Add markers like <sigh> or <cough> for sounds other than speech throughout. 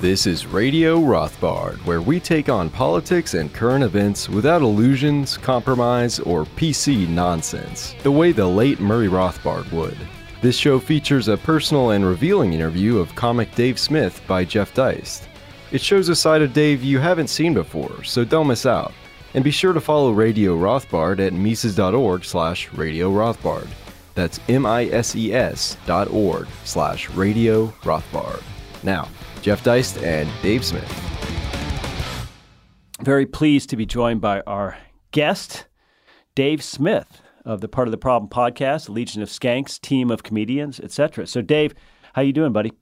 This is Radio Rothbard, where we take on politics and current events without illusions, compromise, or PC nonsense, the way the late Murray Rothbard would. This show features a personal and revealing interview of comic Dave Smith by Jeff Deist. It shows a side of Dave you haven't seen before, so don't miss out. And be sure to follow Radio Rothbard at Mises.org slash Radio Rothbard. That's M-I-S-E-S dot org slash Radio Rothbard. Now, Jeff Deist and Dave Smith. Very pleased to be joined by our guest, Dave Smith of the Part of the Problem podcast, Legion of Skanks, team of comedians, etc. So, Dave, how you doing, buddy?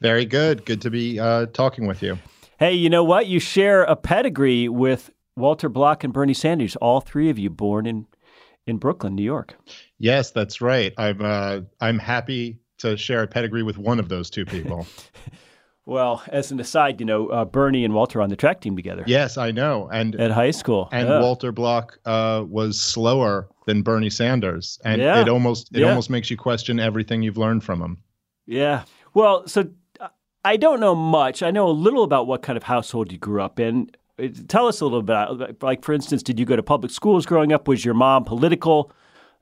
Very good. Good to be uh, talking with you. Hey, you know what? You share a pedigree with Walter Block and Bernie Sanders. All three of you born in in Brooklyn, New York. Yes, that's right. I'm uh, I'm happy to share a pedigree with one of those two people. <laughs> Well, as an aside, you know, uh, Bernie and Walter on the track team together. Yes, I know. And at high school, and yeah. Walter Block uh, was slower than Bernie Sanders, and Yeah. it almost it Yeah. almost makes you question everything you've learned from him. Yeah. Well, so uh, I don't know much. I know a little about what kind of household you grew up in. Uh, Tell us a little bit. Like, for instance, did you go to public schools growing up? Was your mom political?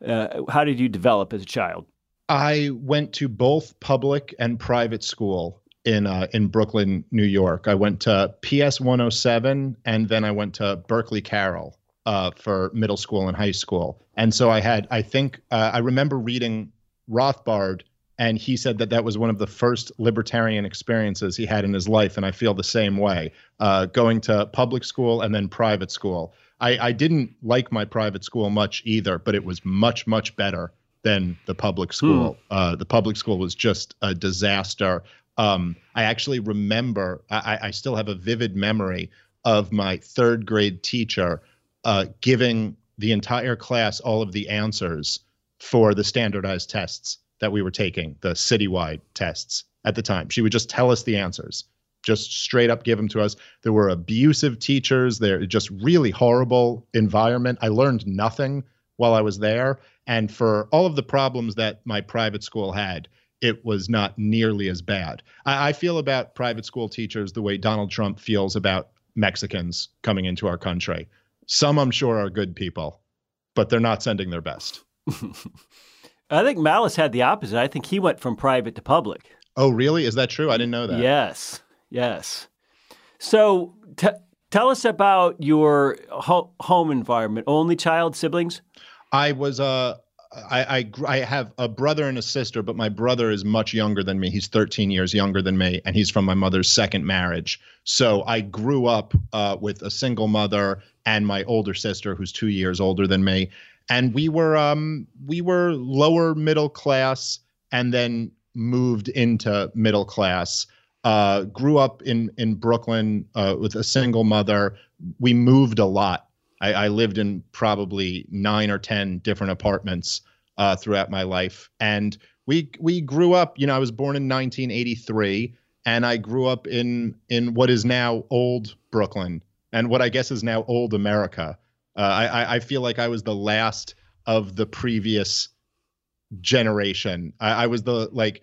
Uh, how did you develop as a child? I went to both public and private school in uh, in Brooklyn, New York. I went to PS 107, and then I went to Berkeley Carroll uh, for middle school and high school. And so I had, I think, uh, I remember reading Rothbard, and he said that that was one of the first libertarian experiences he had in his life, and I feel the same way. Uh, going to public school and then private school. I, I didn't like my private school much either, but it was much, much better than the public school. Uh, the public school was just a disaster. Um, I actually remember, I, I still have a vivid memory of my third grade teacher uh, giving the entire class all of the answers for the standardized tests that we were taking, the citywide tests at the time. She would just tell us the answers, just straight up give them to us. There were abusive teachers, they're just really horrible environment. I learned nothing while I was there. And for all of the problems that my private school had, it was not nearly as bad. I, I feel about private school teachers the way Donald Trump feels about Mexicans coming into our country. Some, I'm sure, are good people, but they're not sending their best. <laughs> I think Malice had the opposite. I think he went from private to public. Oh, really? Is that true? I didn't know that. Yes, yes. So t- tell us about your ho- home environment. Only child, siblings? I was uh I, I I have a brother and a sister, but my brother is much younger than me. He's 13 years younger than me, and he's from my mother's second marriage. So I grew up uh, with a single mother and my older sister, who's two years older than me, and we were um we were lower middle class, and then moved into middle class. Uh, grew up in in Brooklyn uh, with a single mother. We moved a lot. I, I lived in probably nine or ten different apartments uh, throughout my life, and we we grew up. You know, I was born in 1983, and I grew up in in what is now old Brooklyn, and what I guess is now old America. Uh, I I- feel like I was the last of the previous generation. I, I was the like,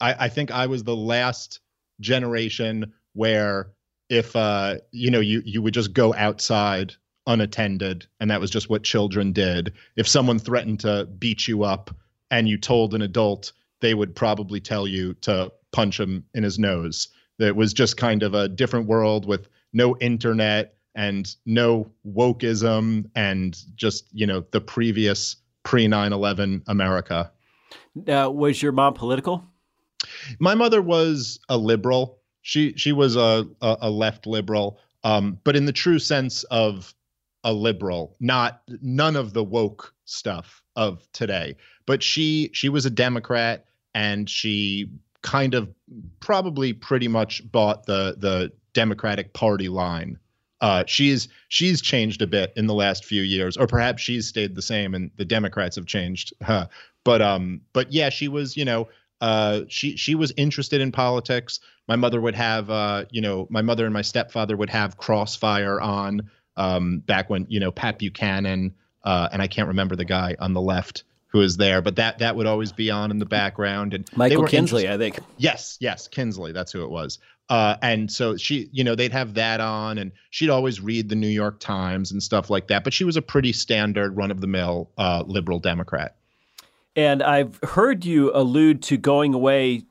I I think I was the last generation where if uh you know you you would just go outside unattended and that was just what children did if someone threatened to beat you up and you told an adult they would probably tell you to punch him in his nose it was just kind of a different world with no internet and no wokeism and just you know the previous pre 9/11 America Uh, was your mom political? my mother was a liberal. She she was a a, a left liberal, um, but in the true sense of a liberal, not none of the woke stuff of today. But she she was a Democrat, and she kind of probably pretty much bought the the Democratic Party line. Uh, she's she's changed a bit in the last few years, or perhaps she's stayed the same, and the Democrats have changed. But um, but yeah, she was you know uh, she she was interested in politics. My mother would have, uh, you know, my mother and my stepfather would have Crossfire on um, back when you know Pat Buchanan uh, and I can't remember the guy on the left who is there, but that that would always be on in the background. And they Michael were Kinsley, I think. Yes, yes, Kinsley. That's who it was. Uh, and so she, you know, they'd have that on, and she'd always read the New York Times and stuff like that. But she was a pretty standard, run of the mill uh, liberal Democrat. And I've heard you allude to going away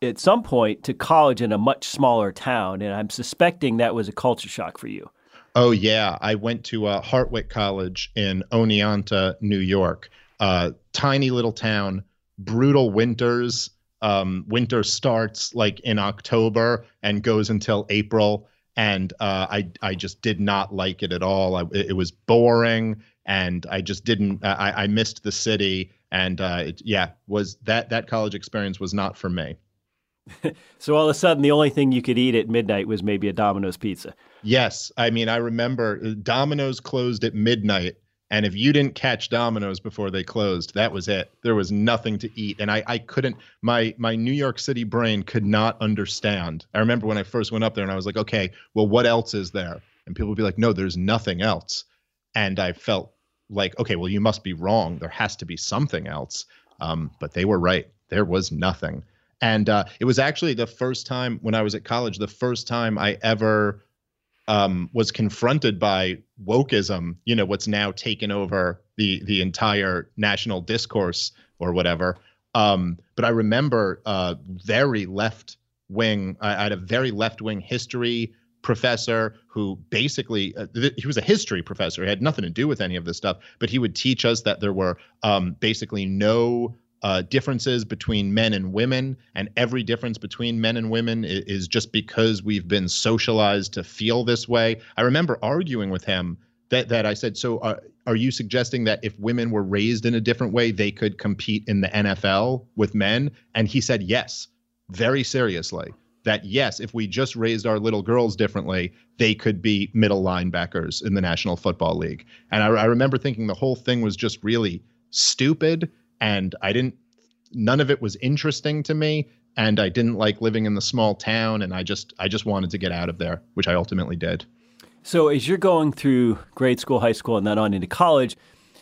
at some point to college in a much smaller town, and I'm suspecting that was a culture shock for you. Oh yeah, I went to uh, Hartwick College in Oneonta, New York. Uh, tiny little town, brutal winters um, winter starts like in October and goes until April, and uh, I I just did not like it at all. I, it, was boring, and I just didn't. I, I missed the city, and uh, it, yeah, was that that college experience was not for me. <laughs> so all of a sudden, the only thing you could eat at midnight was maybe a Domino's pizza. Yes, I mean I remember uh, Domino's closed at midnight, and if you didn't catch Domino's before they closed, that was it. There was nothing to eat. And I, I couldn't, my, my New York City brain could not understand. I remember when I first went up there and I was like, okay, well, what else is there? And people would be like, no, there's nothing else. And I felt like, okay, well, you must be wrong. There has to be something else. Um, but they were right. There was nothing. And uh, it was actually the first time when I was at college, the first time I ever um, was confronted by wokeism, you know, what's now taken over the the entire national discourse or whatever. Um, but I remember uh, very left wing. I, had a very left wing history professor who basically uh, th- he was a history professor. He had nothing to do with any of this stuff, but he would teach us that there were um, basically no uh, differences between men and women, and every difference between men and women is, is, just because we've been socialized to feel this way. I remember arguing with him that that I said, "So uh, are you suggesting that if women were raised in a different way, they could compete in the NFL with men?" And he said, "Yes, very seriously." That yes, if we just raised our little girls differently, they could be middle linebackers in the National Football League. And I, I remember thinking the whole thing was just really stupid and I didn't none of it was interesting to me and I didn't like living in the small town and I just I just wanted to get out of there, which I ultimately did. So as you're going through grade school, high school and then on into college,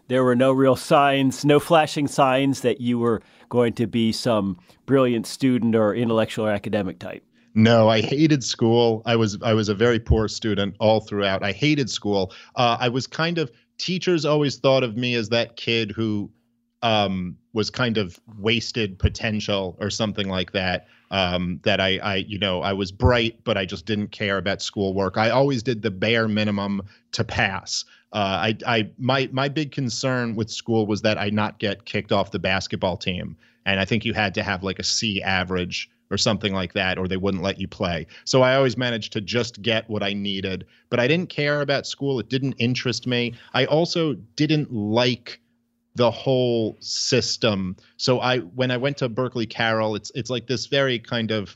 there were no real signs, no flashing signs that you were going to be some brilliant student or intellectual or academic type. No, I hated school. I was I was a very poor student all throughout. I hated school. Uh, I was kind of teachers always thought of me as that kid who um, was kind of wasted potential or something like that. Um, that I, I, you know, I was bright, but I just didn't care about schoolwork. I always did the bare minimum to pass. Uh, I, I, my, my big concern with school was that I not get kicked off the basketball team, and I think you had to have like a C average or something like that, or they wouldn't let you play. So I always managed to just get what I needed, but I didn't care about school. It didn't interest me. I also didn't like the whole system. So I when I went to Berkeley Carroll, it's it's like this very kind of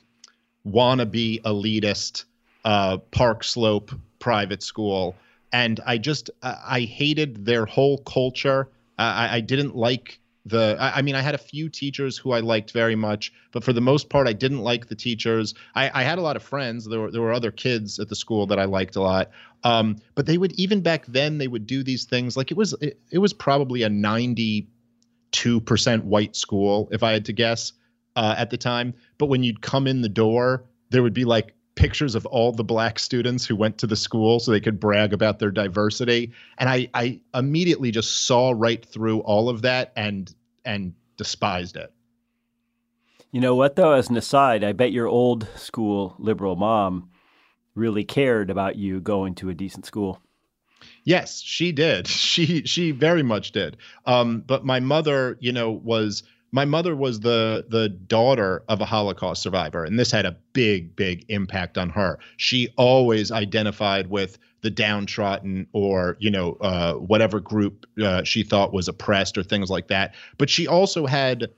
wannabe elitist uh, Park Slope private school, and I just I hated their whole culture. I, I didn't like the I, I, mean i had a few teachers who i liked very much but for the most part i didn't like the teachers. I, I had a lot of friends. There were, there were other kids at the school that i liked a lot. Um, but they would even back then they would do these things. Like it was it, it was probably a 92% white school if i had to guess uh, at the time. But when you'd come in the door there would be like pictures of all the black students who went to the school so they could brag about their diversity. And i i immediately just saw right through all of that and and despised it. You know what though? As an aside i bet your old school liberal mom really cared about you going to a decent school. Yes she did. <laughs> She she very much did. Um but my mother you know was my mother was the the daughter of a Holocaust survivor, and this had a big, big impact on her. She always identified with the downtrodden or you know uh, whatever group uh, she thought was oppressed or things like that. But she also had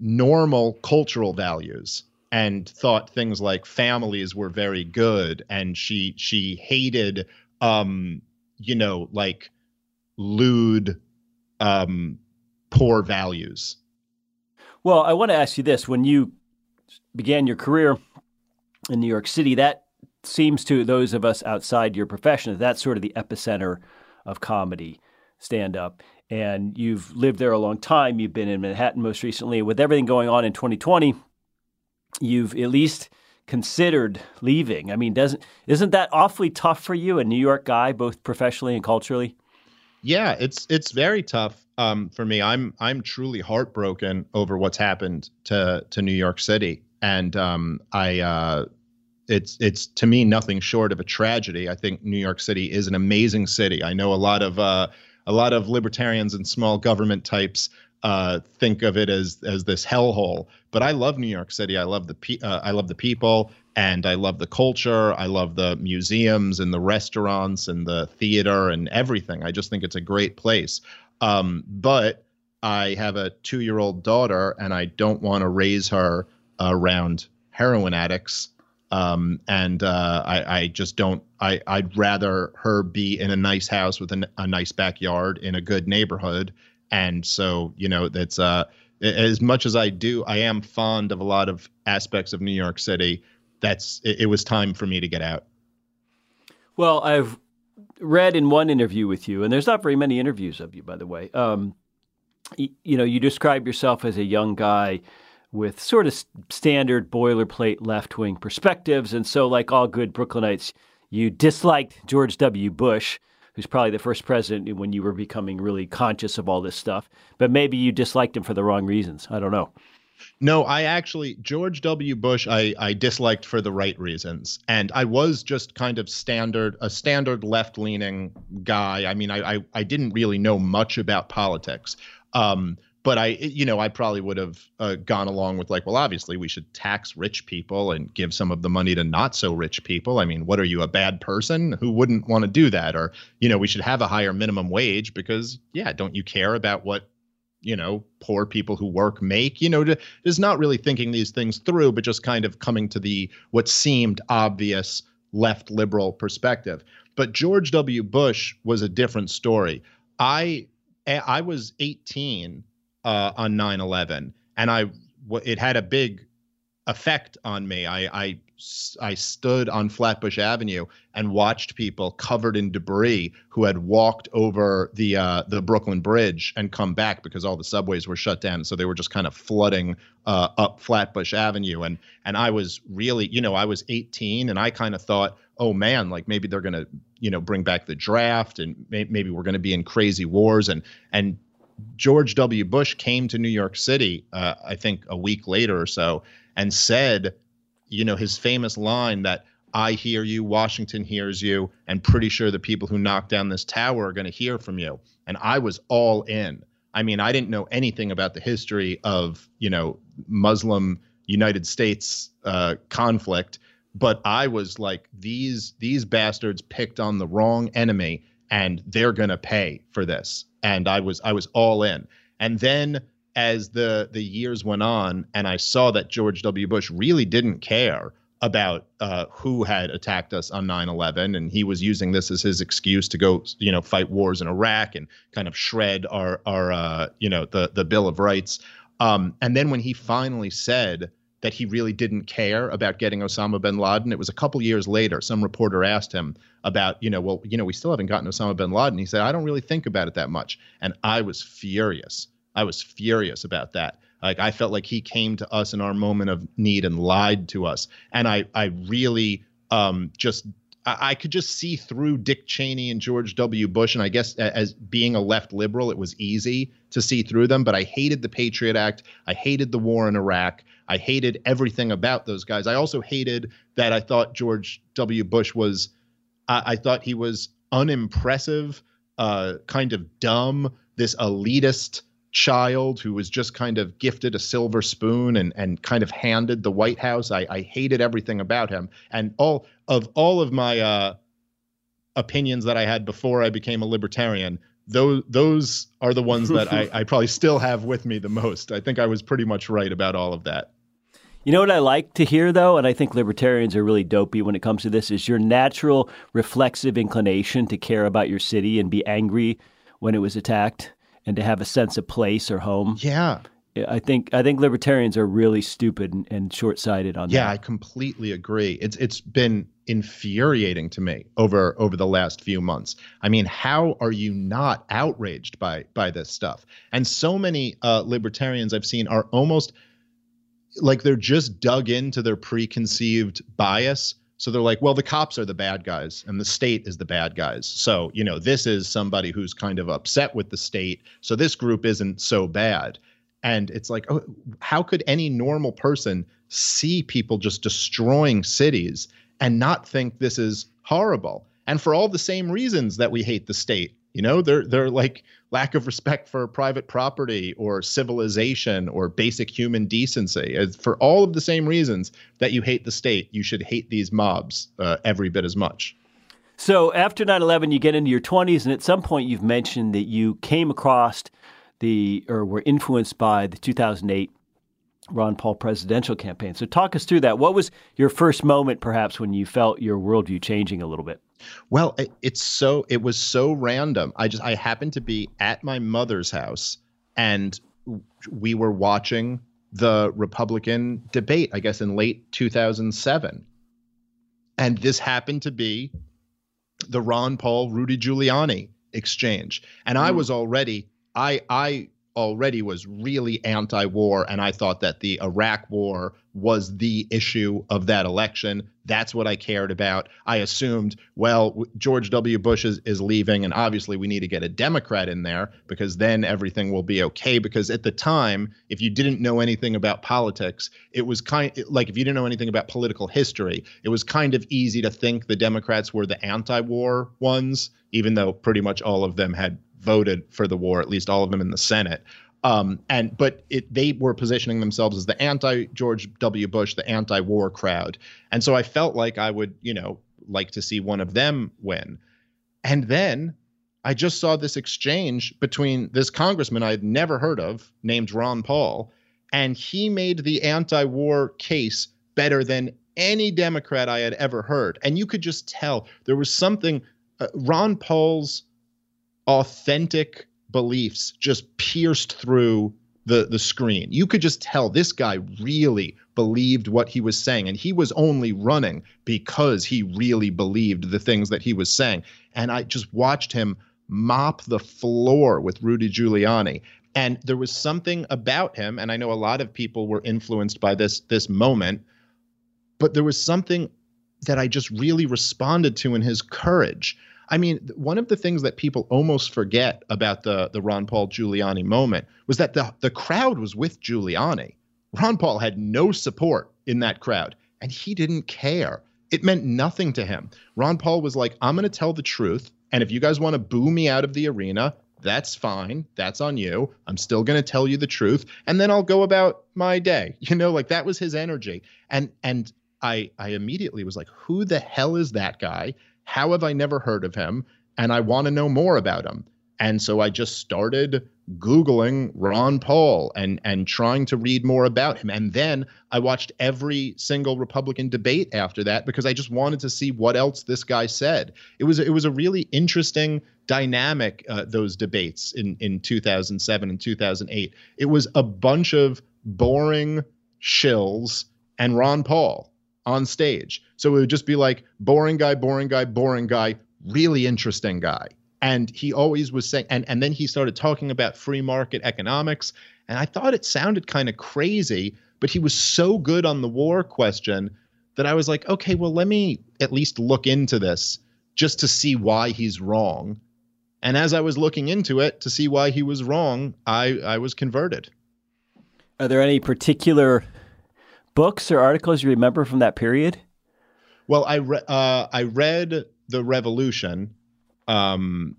normal cultural values and thought things like families were very good, and she she hated um, you know like lewd um, poor values. Well, I want to ask you this: when you began your career in New York City, that seems to those of us outside your profession that's sort of the epicenter of comedy stand up. And you've lived there a long time. You've been in Manhattan most recently. With everything going on in 2020, you've at least considered leaving. I mean, doesn't isn't that awfully tough for you, a New York guy, both professionally and culturally? Yeah, it's it's very tough um, for me. I'm I'm truly heartbroken over what's happened to to New York City, and um, I uh, it's it's to me nothing short of a tragedy. I think New York City is an amazing city. I know a lot of uh, a lot of libertarians and small government types uh, think of it as as this hellhole. But I love New York City. I love the pe- uh, I love the people, and I love the culture. I love the museums and the restaurants and the theater and everything. I just think it's a great place. Um, but I have a two year old daughter, and I don't want to raise her around heroin addicts. Um, and uh, I, I, just don't. I, I'd rather her be in a nice house with a, a nice backyard in a good neighborhood and so you know that's uh as much as I do, I am fond of a lot of aspects of New York City. That's it, it was time for me to get out. Well, I've read in one interview with you, and there's not very many interviews of you, by the way. Um, you, you know, you describe yourself as a young guy with sort of standard boilerplate left wing perspectives, and so, like all good Brooklynites, you disliked George W. Bush who's probably the first president when you were becoming really conscious of all this stuff. But maybe you disliked him for the wrong reasons. I don't know. No, I actually George W. Bush I, I disliked for the right reasons. And I was just kind of standard a standard left leaning guy. I mean, I, I, I didn't really know much about politics. Um, but I, you know, I probably would have uh, gone along with like, well, obviously we should tax rich people and give some of the money to not so rich people. I mean, what are you, a bad person? Who wouldn't want to do that? Or, you know, we should have a higher minimum wage because, yeah, don't you care about what, you know, poor people who work make? You know, just not really thinking these things through, but just kind of coming to the what seemed obvious left liberal perspective. But George W. Bush was a different story. I I was 18 uh, on 9/11, and I it had a big effect on me. I, I I stood on Flatbush Avenue and watched people covered in debris who had walked over the uh, the Brooklyn Bridge and come back because all the subways were shut down. So they were just kind of flooding uh, up Flatbush Avenue. And and I was really, you know, I was 18 and I kind of thought, oh man, like maybe they're gonna, you know, bring back the draft and may- maybe we're gonna be in crazy wars and and George W. Bush came to New York City, uh, I think a week later or so, and said, you know, his famous line that I hear you, Washington hears you, and pretty sure the people who knocked down this tower are going to hear from you. And I was all in. I mean, I didn't know anything about the history of, you know, Muslim United States uh, conflict, but I was like, these these bastards picked on the wrong enemy, and they're going to pay for this and I was I was all in. And then as the the years went on, and I saw that George W. Bush really didn't care about uh, who had attacked us on 9/11, and he was using this as his excuse to go, you know, fight wars in Iraq and kind of shred our our uh, you know the the Bill of Rights. Um, and then when he finally said that he really didn't care about getting Osama bin Laden. It was a couple years later. Some reporter asked him about, you know, well, you know, we still haven't gotten Osama bin Laden. He said, I don't really think about it that much. And I was furious. I was furious about that. Like I felt like he came to us in our moment of need and lied to us. And I, I really um, just I could just see through Dick Cheney and George W. Bush, and I guess as being a left liberal, it was easy to see through them. But I hated the Patriot Act. I hated the war in Iraq. I hated everything about those guys. I also hated that I thought George W. Bush was, I, I thought he was unimpressive, uh, kind of dumb, this elitist child who was just kind of gifted a silver spoon and and kind of handed the White House. I, I hated everything about him. And all of all of my uh, opinions that I had before I became a libertarian, those those are the ones that <laughs> I, I probably still have with me the most. I think I was pretty much right about all of that. You know what I like to hear though, and I think libertarians are really dopey when it comes to this, is your natural reflexive inclination to care about your city and be angry when it was attacked and to have a sense of place or home. Yeah. I think I think libertarians are really stupid and, and short sighted on yeah, that. Yeah, I completely agree. It's it's been infuriating to me over over the last few months. I mean, how are you not outraged by by this stuff? And so many uh, libertarians I've seen are almost like they're just dug into their preconceived bias. So they're like, well, the cops are the bad guys and the state is the bad guys. So, you know, this is somebody who's kind of upset with the state. So this group isn't so bad. And it's like, oh, how could any normal person see people just destroying cities and not think this is horrible? And for all the same reasons that we hate the state. You know, they're they're like lack of respect for private property or civilization or basic human decency. For all of the same reasons that you hate the state, you should hate these mobs uh, every bit as much. So after 9/11, you get into your 20s, and at some point you've mentioned that you came across the or were influenced by the 2008 Ron Paul presidential campaign. So talk us through that. What was your first moment, perhaps, when you felt your worldview changing a little bit? Well, it, it's so it was so random. I just I happened to be at my mother's house, and we were watching the Republican debate. I guess in late 2007, and this happened to be the Ron Paul Rudy Giuliani exchange, and mm. I was already I I already was really anti-war and I thought that the Iraq war was the issue of that election. That's what I cared about. I assumed, well, George W. Bush is, is leaving, and obviously we need to get a Democrat in there because then everything will be okay. Because at the time, if you didn't know anything about politics, it was kind like if you didn't know anything about political history, it was kind of easy to think the Democrats were the anti-war ones, even though pretty much all of them had voted for the war, at least all of them in the Senate. Um, and but it, they were positioning themselves as the anti George W. Bush, the anti-war crowd, and so I felt like I would, you know, like to see one of them win. And then I just saw this exchange between this congressman I had never heard of, named Ron Paul, and he made the anti-war case better than any Democrat I had ever heard. And you could just tell there was something. Uh, Ron Paul's authentic beliefs just pierced through the the screen. You could just tell this guy really believed what he was saying and he was only running because he really believed the things that he was saying. And I just watched him mop the floor with Rudy Giuliani. And there was something about him and I know a lot of people were influenced by this this moment, but there was something that I just really responded to in his courage I mean, one of the things that people almost forget about the the Ron Paul Giuliani moment was that the the crowd was with Giuliani. Ron Paul had no support in that crowd, and he didn't care. It meant nothing to him. Ron Paul was like, "I'm going to tell the truth, and if you guys want to boo me out of the arena, that's fine. That's on you. I'm still going to tell you the truth, and then I'll go about my day." <laughs> You know, like that was his energy. And and I I immediately was like, "Who the hell is that guy?" How have I never heard of him? And I want to know more about him. And so I just started Googling Ron Paul and, and trying to read more about him. And then I watched every single Republican debate after that because I just wanted to see what else this guy said. It was it was a really interesting dynamic, uh, those debates in, in 2007 and 2008. It was a bunch of boring shills and Ron Paul on stage. So it would just be like boring guy, boring guy, boring guy, really interesting guy. And he always was saying, and, and then he started talking about free market economics. And I thought it sounded kind of crazy, but he was so good on the war question that I was like, okay, well, let me at least look into this just to see why he's wrong. And as I was looking into it to see why he was wrong, I, I was converted. Are there any particular books or articles you remember from that period? Well, I re- uh, I read the Revolution, um,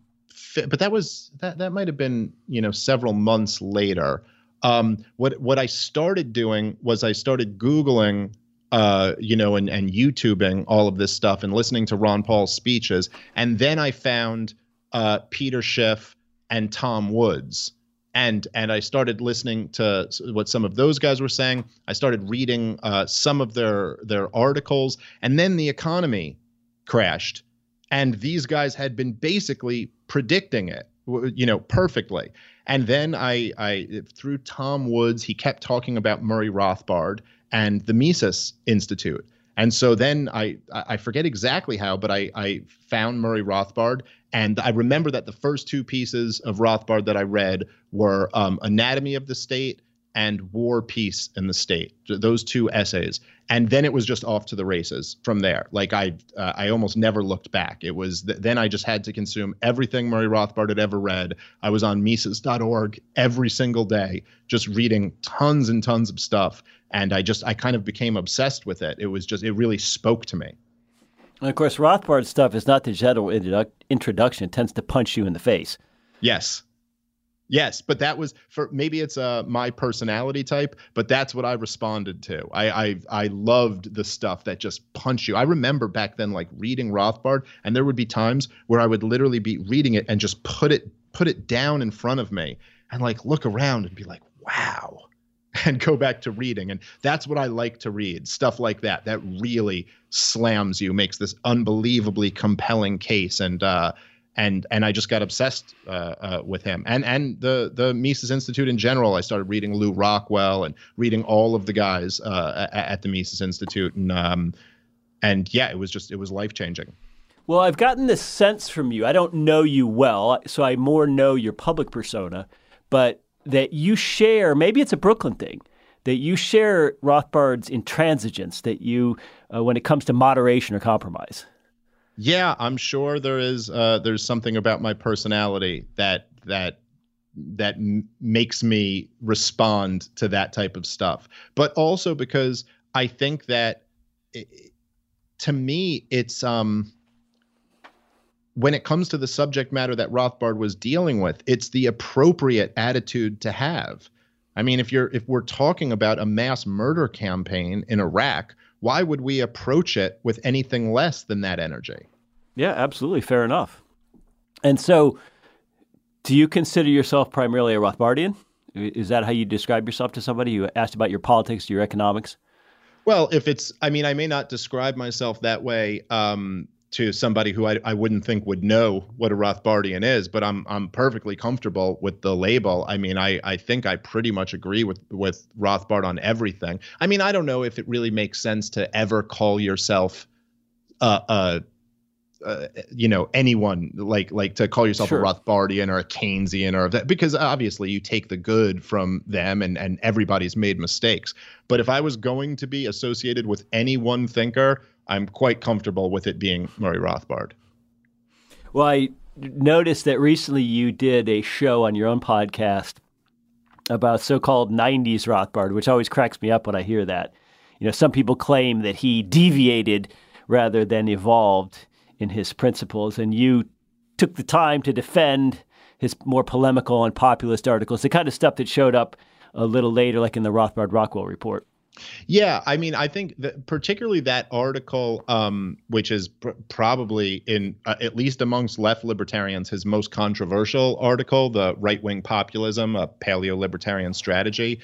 but that was that that might have been you know several months later. Um, what what I started doing was I started googling, uh, you know, and and YouTubing all of this stuff and listening to Ron Paul's speeches, and then I found uh, Peter Schiff and Tom Woods and and I started listening to what some of those guys were saying. I started reading uh, some of their their articles, and then the economy crashed, and these guys had been basically predicting it, you know, perfectly. And then I I through Tom Woods, he kept talking about Murray Rothbard and the Mises Institute. And so then I I forget exactly how, but I I found Murray Rothbard and I remember that the first two pieces of Rothbard that I read were um, Anatomy of the State and War, Peace, and the State. Those two essays, and then it was just off to the races from there. Like I, uh, I almost never looked back. It was th- then I just had to consume everything Murray Rothbard had ever read. I was on Mises.org every single day, just reading tons and tons of stuff, and I just I kind of became obsessed with it. It was just it really spoke to me. And of course, Rothbard stuff is not the general introduction; it tends to punch you in the face. Yes, Yes, but that was for maybe it's uh my personality type, but that's what I responded to. I I I loved the stuff that just punched you. I remember back then like reading Rothbard, and there would be times where I would literally be reading it and just put it put it down in front of me and like look around and be like, wow, <laughs> and go back to reading. And that's what I like to read stuff like that. That really slams you, makes this unbelievably compelling case, and uh, and and I just got obsessed uh, uh, with him and and the the Mises Institute in general. I started reading Lew Rockwell and reading all of the guys uh, at, the Mises Institute and um, and yeah, it was just it was life changing. Well, I've gotten this sense from you. I don't know you well, so I more know your public persona, but that you share. Maybe it's a Brooklyn thing. That you share Rothbard's intransigence. That you, uh, when it comes to moderation or compromise. Yeah, I'm sure there is. Uh, there's something about my personality that that that m- makes me respond to that type of stuff. But also because I think that it, to me, it's um when it comes to the subject matter that Rothbard was dealing with, it's the appropriate attitude to have. I mean, if you're if we're talking about a mass murder campaign in Iraq, why would we approach it with anything less than that energy? Yeah, absolutely. Fair enough. And so, do you consider yourself primarily a Rothbardian? Is that how you describe yourself to somebody? You asked about your politics, your economics. Well, if it's, I mean, I may not describe myself that way um, to somebody who I, I wouldn't think would know what a Rothbardian is, but I'm I'm perfectly comfortable with the label. I mean, I I think I pretty much agree with with Rothbard on everything. I mean, I don't know if it really makes sense to ever call yourself uh, a uh, you know anyone like like to call yourself sure. a Rothbardian or a Keynesian or that because obviously you take the good from them and and everybody's made mistakes. But if I was going to be associated with any one thinker, I'm quite comfortable with it being Murray Rothbard. Well, I noticed that recently you did a show on your own podcast about so-called 90s Rothbard, which always cracks me up when I hear that. You know, some people claim that he deviated rather than evolved in his principles, and you took the time to defend his more polemical and populist articles, the kind of stuff that showed up a little later, like in the Rothbard Rockwell report. Yeah, I mean, I think that particularly that article, um, which is pr- probably in uh, at least amongst left libertarians his most controversial article, the right wing populism, a paleo libertarian strategy.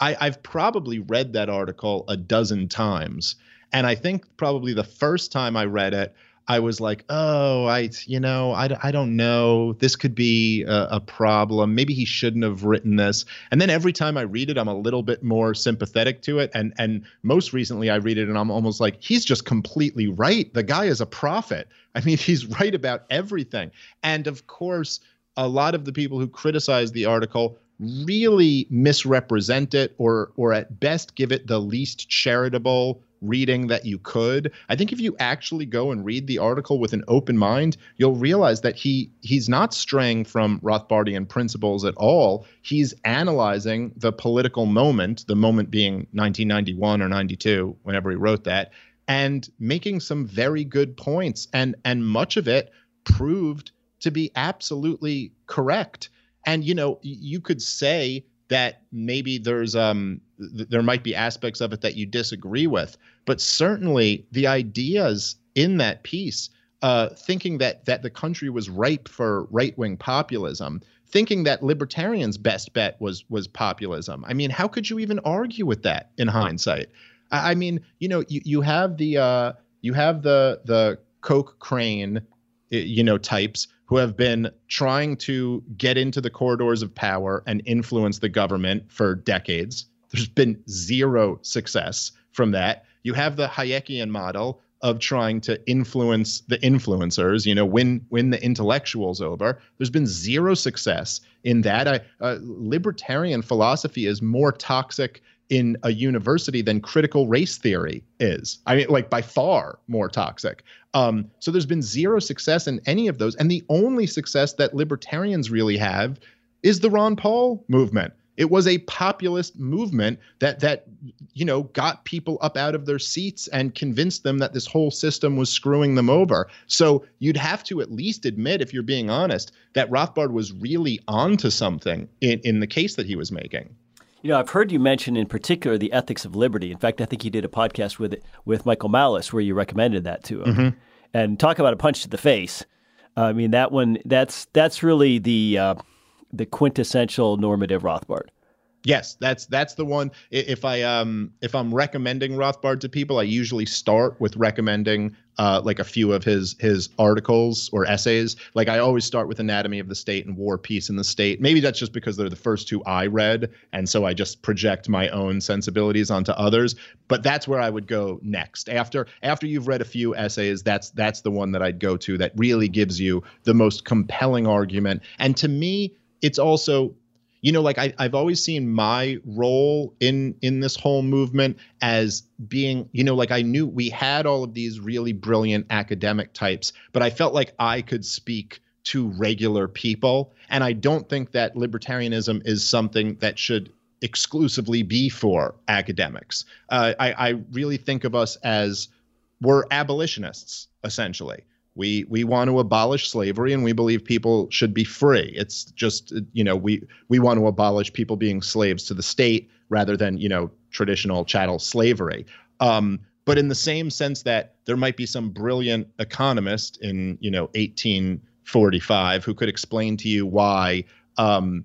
I, I've probably read that article a dozen times, and I think probably the first time I read it, I was like, oh, I, you know, I, I don't know. This could be a, a, problem. Maybe he shouldn't have written this. And then every time I read it, I'm a little bit more sympathetic to it. And and most recently, I read it and I'm almost like, he's just completely right. The guy is a prophet. I mean, <laughs> he's right about everything. And of course, a lot of the people who criticize the article really misrepresent it or or at best give it the least charitable reading that you could. I think if you actually go and read the article with an open mind, you'll realize that he he's not straying from Rothbardian principles at all. He's analyzing the political moment, the moment being 1991 or 92, whenever he wrote that, and making some very good points and and much of it proved to be absolutely correct. And you know, you could say that maybe there's um th- there might be aspects of it that you disagree with but certainly the ideas in that piece uh, thinking that that the country was ripe for right-wing populism thinking that libertarians best bet was was populism i mean how could you even argue with that in hindsight i, I mean you know you, you have the uh, you have the the Koch Crane you know types who have been trying to get into the corridors of power and influence the government for decades. There's been zero success from that. You have the Hayekian model of trying to influence the influencers, you know, win win the intellectuals over. There's been zero success in that. I, uh, libertarian philosophy is more toxic in a university than critical race theory is. I mean, like by far more toxic. Um, so there's been zero success in any of those, and the only success that libertarians really have is the Ron Paul movement. It was a populist movement that that you know got people up out of their seats and convinced them that this whole system was screwing them over. So you'd have to at least admit, if you're being honest, that Rothbard was really onto something in, in the case that he was making. You know, I've heard you mention in particular the ethics of liberty. In fact, I think you did a podcast with with Michael Malice where you recommended that to him. Mm-hmm. And talk about a punch to the face. I mean, that one that's that's really the uh, the quintessential normative Rothbard. Yes, that's that's the one. If I um if I'm recommending Rothbard to people, I usually start with recommending uh like a few of his his articles or essays. Like I always start with Anatomy of the State and War, Peace in the State. Maybe that's just because they're the first two I read, and so I just project my own sensibilities onto others. But that's where I would go next. After after you've read a few essays, that's that's the one that I'd go to that really gives you the most compelling argument. And to me, it's also you know like I, i've always seen my role in in this whole movement as being you know like i knew we had all of these really brilliant academic types but i felt like i could speak to regular people. And i don't think that libertarianism is something that should exclusively be for academics. Uh, I, I really think of us as we're abolitionists essentially we we want to abolish slavery and we believe people should be free. It's just you know we we want to abolish people being slaves to the state rather than you know traditional chattel slavery. Um, but in the same sense that there might be some brilliant economist in you know 1845 who could explain to you why um,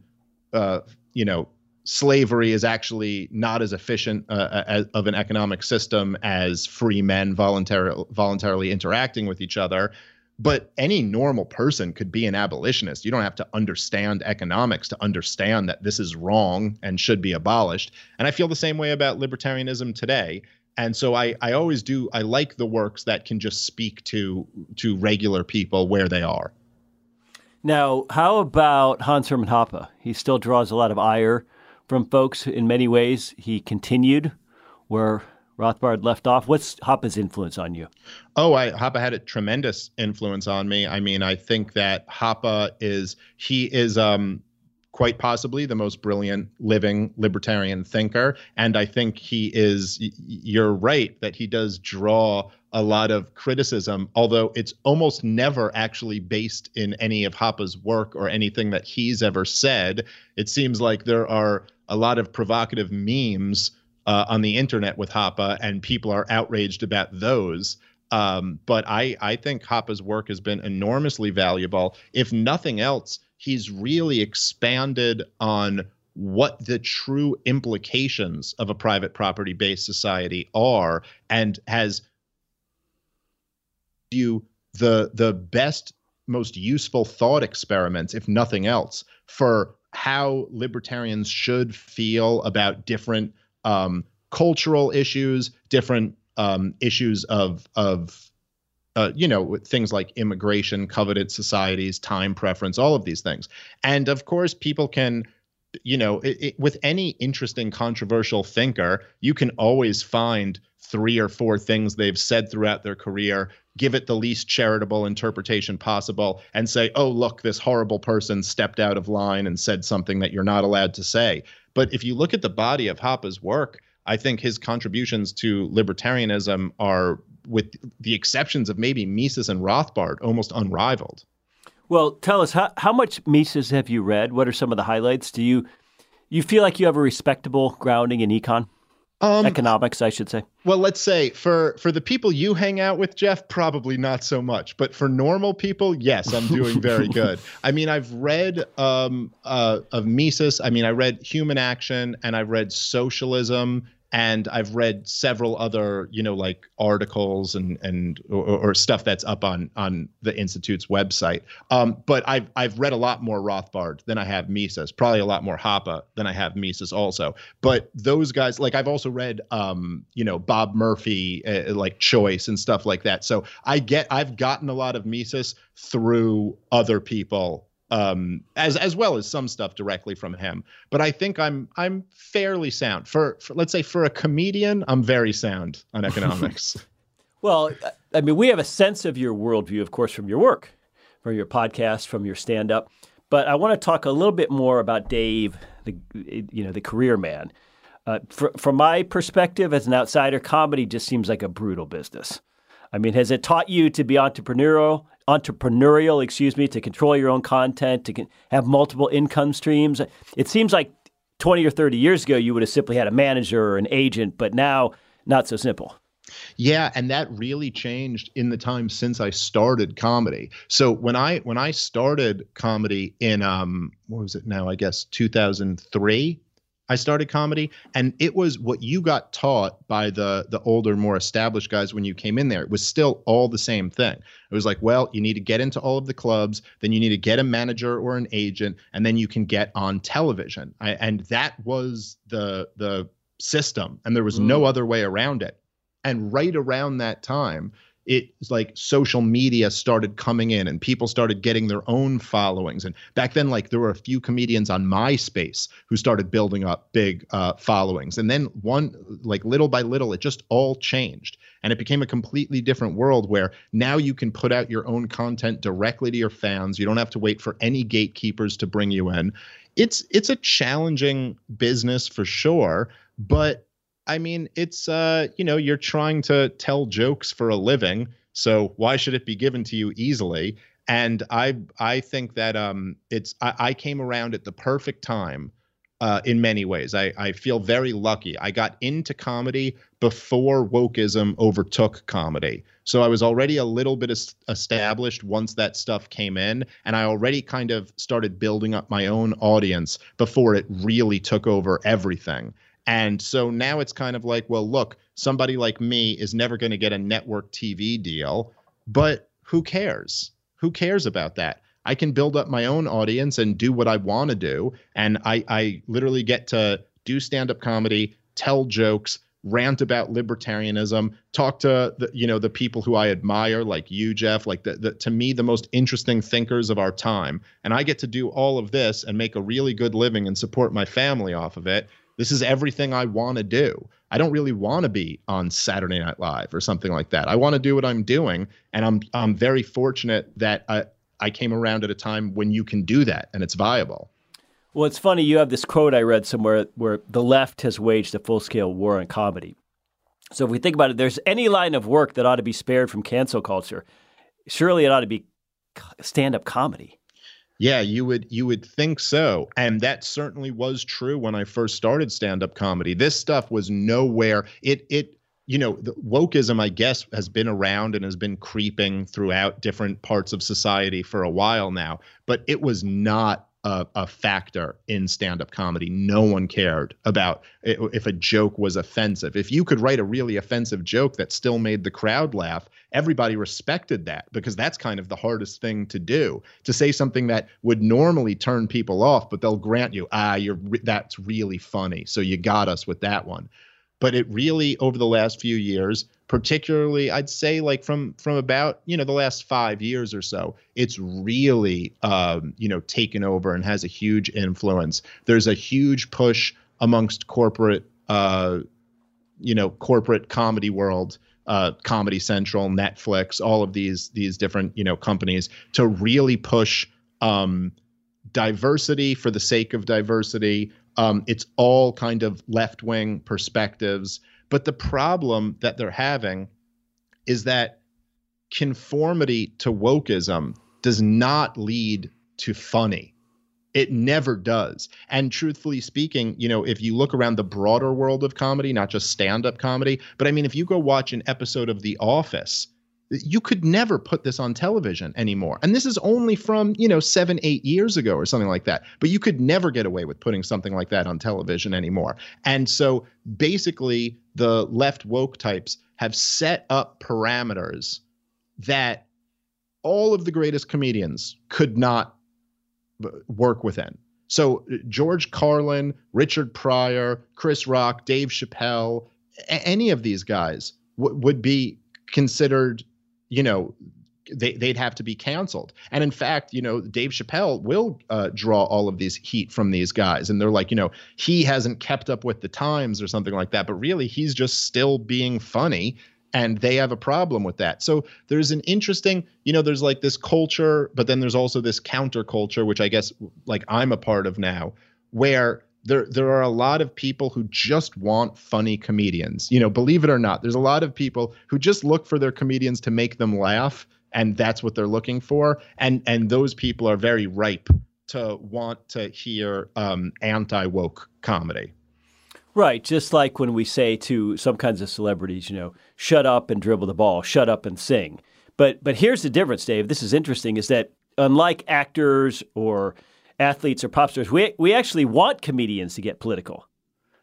uh, you know slavery is actually not as efficient uh, as, of an economic system as free men voluntarily voluntarily interacting with each other. But any normal person could be an abolitionist. You don't have to understand economics to understand that this is wrong and should be abolished. And I feel the same way about libertarianism today. And so I, I always do I like the works that can just speak to to regular people where they are. Now, how about Hans Hermann Hoppe? He still draws a lot of ire from folks in many ways. He continued where Rothbard left off. What's Hoppe's influence on you? Oh, I, Hoppe had a tremendous influence on me. I mean, I think that Hoppe is he is um, quite possibly the most brilliant living libertarian thinker, and I think he is. You're right that he does draw a lot of criticism, although it's almost never actually based in any of Hoppe's work or anything that he's ever said. It seems like there are a lot of provocative memes uh, on the internet with Hoppe, and people are outraged about those. Um, but I, I think Hoppe's work has been enormously valuable. If nothing else, he's really expanded on what the true implications of a private property based society are and has you the the best most useful thought experiments if nothing else for how libertarians should feel about different um, cultural issues, different um, issues of of uh, you know things like immigration, covenant societies, time preference, all of these things, and of course people can you know, it, it, with any interesting, controversial thinker, you can always find three or four things they've said throughout their career, give it the least charitable interpretation possible, and say, oh, look, this horrible person stepped out of line and said something that you're not allowed to say. But if you look at the body of Hoppe's work, I think his contributions to libertarianism are, with the exceptions of maybe Mises and Rothbard, almost unrivaled. Well, tell us how how much Mises have you read? What are some of the highlights? Do you you feel like you have a respectable grounding in econ? Um, economics, I should say. Well, let's say for for the people you hang out with, Jeff, probably not so much. But for normal people, yes, I'm doing very <laughs> good. I mean, I've read um, uh, of Mises. I mean, I read Human Action and I've read Socialism and I've read several other, you know, like articles and and or, or stuff that's up on on the institute's website. Um, but I've I've read a lot more Rothbard than I have Mises, probably a lot more Hoppe than I have Mises also. But those guys, like I've also read, um, you know, Bob Murphy, uh, like Choice and stuff like that. So I get I've gotten a lot of Mises through other people um, as as well as some stuff directly from him. But I think I'm I'm fairly sound for, for let's say for a comedian, I'm very sound on economics. <laughs> well, I mean, we have a sense of your worldview, of course, from your work, from your podcast, from your stand up. But I want to talk a little bit more about Dave, the you know the career man. Uh, for, from my perspective as an outsider, comedy just seems like a brutal business. I mean, has it taught you to be entrepreneurial entrepreneurial, excuse me, to control your own content, to have multiple income streams. It seems like 20 or 30 years ago, you would have simply had a manager or an agent, but now, not so simple. Yeah, and that really changed in the time since I started comedy. So when I when I started comedy in um what was it now? I guess 2003, I started comedy, and it was what you got taught by the the older, more established guys when you came in there. It was still all the same thing. It was like, well, you need to get into all of the clubs, then you need to get a manager or an agent, and then you can get on television. I, and that was the the system, and there was mm. no other way around it. And right around that time, it's like social media started coming in and people started getting their own followings. And back then, like there were a few comedians on MySpace who started building up big uh, followings. And then one, like little by little, it just all changed. And it became a completely different world where now you can put out your own content directly to your fans. You don't have to wait for any gatekeepers to bring you in. It's it's a challenging business for sure, but I mean, it's uh, you know, you're trying to tell jokes for a living, so why should it be given to you easily? And I I think that um, it's I, I came around at the perfect time. Uh, in many ways, I, I feel very lucky. I got into comedy before wokeism overtook comedy. So I was already a little bit established once that stuff came in, and I already kind of started building up my own audience before it really took over everything. And so now it's kind of like, well, look, somebody like me is never going to get a network TV deal, but who cares? Who cares about that? I can build up my own audience and do what I want to do. And I, I literally get to do stand up comedy, tell jokes, rant about libertarianism, talk to the, you know, the people who I admire, like you, Jeff, like the, the, to me, the most interesting thinkers of our time. And I get to do all of this and make a really good living and support my family off of it. This is everything I want to do. I don't really want to be on Saturday Night Live or something like that. I want to do what I'm doing, and I'm I'm very fortunate that I I came around at a time when you can do that and it's viable. Well, it's funny. You have this quote I read somewhere where the left has waged a full scale war on comedy. So if we think about it, there's any line of work that ought to be spared from cancel culture. Surely it ought to be stand up comedy. Yeah, you would you would think so. And that certainly was true when I first started stand-up comedy. This stuff was nowhere. It it you know, the wokeism, I guess, has been around and has been creeping throughout different parts of society for a while now, but it was not a, a factor in stand-up comedy. No one cared about if a joke was offensive. If you could write a really offensive joke that still made the crowd laugh, everybody respected that because that's kind of the hardest thing to do. To say something that would normally turn people off, but they'll grant you, ah, you're that's really funny, so you got us with that one but it really over the last few years particularly i'd say like from from about you know the last five years or so it's really um, you know taken over and has a huge influence. There's a huge push amongst corporate uh, you know corporate comedy world uh, comedy central netflix all of these these different you know companies to really push um, diversity for the sake of diversity um, it's all kind of left wing perspectives. But the problem that they're having is that conformity to wokeism does not lead to funny. It never does. And truthfully speaking, you know, if you look around the broader world of comedy, not just stand up comedy, but I mean, if you go watch an episode of The Office, you could never put this on television anymore. And this is only from, you know, seven, eight years ago or something like that. But you could never get away with putting something like that on television anymore. And so basically, the left woke types have set up parameters that all of the greatest comedians could not work within. So George Carlin, Richard Pryor, Chris Rock, Dave Chappelle, any of these guys w- would be considered you know, they, they'd have to be canceled. And in fact, you know, Dave Chappelle will uh, draw all of these heat from these guys. And they're like, you know, he hasn't kept up with the times or something like that. But really, he's just still being funny. And they have a problem with that. So there's an interesting, you know, there's like this culture, but then there's also this counterculture, which I guess like I'm a part of now, where there there are a lot of people who just want funny comedians. You know, believe it or not, there's a lot of people who just look for their comedians to make them laugh and that's what they're looking for and and those people are very ripe to want to hear um, anti-woke comedy. Right, just like when we say to some kinds of celebrities, you know, shut up and dribble the ball, shut up and sing. But but here's the difference, Dave. This is interesting is that unlike actors or athletes or pop stars. We, we actually want comedians to get political.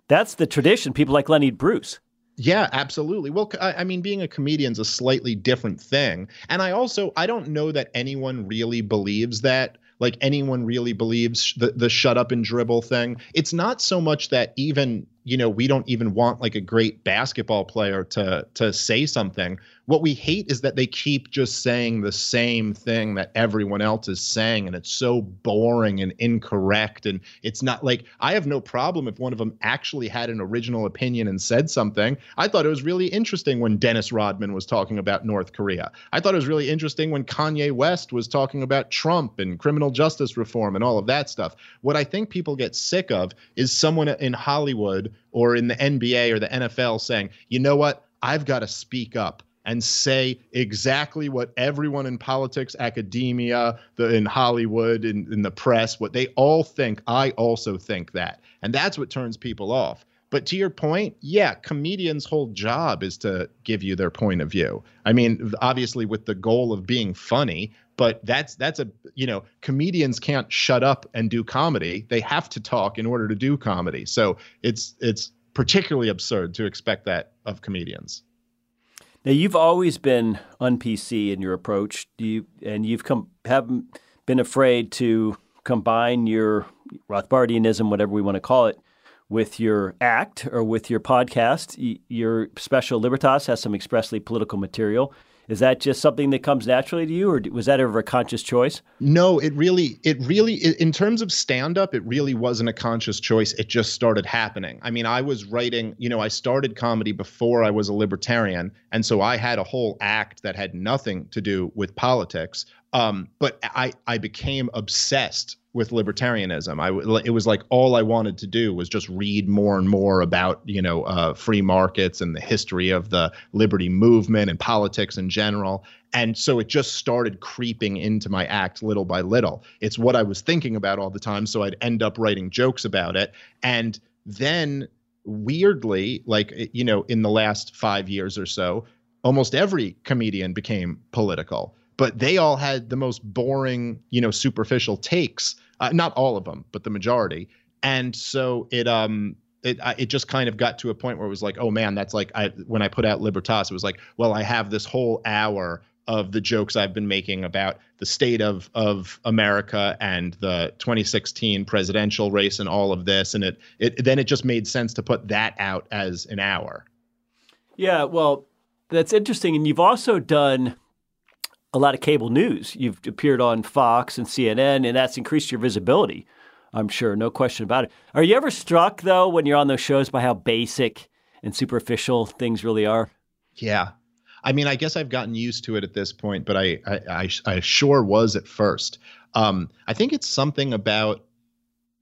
That's the tradition. People like Lenny Bruce. Yeah, absolutely. Well, I, mean, being a comedian is a slightly different thing. And I also, I don't know that anyone really believes that like anyone really believes the the shut up and dribble thing. It's not so much that even you know we don't even want like a great basketball player to to say something what we hate is that they keep just saying the same thing that everyone else is saying, and it's so boring and incorrect. And it's not like I have no problem if one of them actually had an original opinion and said something. I thought it was really interesting when Dennis Rodman was talking about North Korea. I thought it was really interesting when Kanye West was talking about Trump and criminal justice reform and all of that stuff. What I think people get sick of is someone in Hollywood or in the NBA or the NFL saying, you know what? I've got to speak up and say exactly what everyone in politics, academia, the, in Hollywood, in, in the press, what they all think. I also think that. And that's what turns people off. But to your point, yeah, comedians' whole job is to give you their point of view. I mean, obviously with the goal of being funny, but that's that's a you know, comedians can't shut up and do comedy. They have to talk in order to do comedy. So it's it's particularly absurd to expect that of comedians. Now you've always been un-PC in your approach. Do you and you've come haven't been afraid to combine your Rothbardianism, whatever we want to call it, with your act or with your podcast. Your special Libertas has some expressly political material. Is that just something that comes naturally to you, or was that ever a conscious choice? No, it really, it really, in terms of stand up, it really wasn't a conscious choice. It just started happening. I mean, I was writing, you know, I started comedy before I was a libertarian. And so I had a whole act that had nothing to do with politics. Um, but I, I became obsessed with libertarianism. I it was like all I wanted to do was just read more and more about you know uh, free markets and the history of the liberty movement and politics in general. And so it just started creeping into my act little by little. It's what I was thinking about all the time, so I'd end up writing jokes about it. And then weirdly, like you know, in the last five years or so, almost every comedian became political but they all had the most boring, you know, superficial takes. Uh, not all of them, but the majority. And so it um it it just kind of got to a point where it was like, oh man, that's like I when I put out Libertas, it was like, well, I have this whole hour of the jokes I've been making about the state of of America and the 2016 presidential race and all of this, and it it then it just made sense to put that out as an hour. Yeah, well, that's interesting, and you've also done a lot of cable news. You've appeared on Fox and CNN, and that's increased your visibility. I'm sure, no question about it. Are you ever struck though when you're on those shows by how basic and superficial things really are? Yeah, I mean, I guess I've gotten used to it at this point, but I I, I, I sure was at first. Um, I think it's something about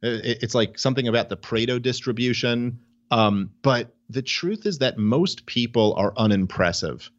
it's like something about the Pareto distribution. Um, but the truth is that most people are unimpressive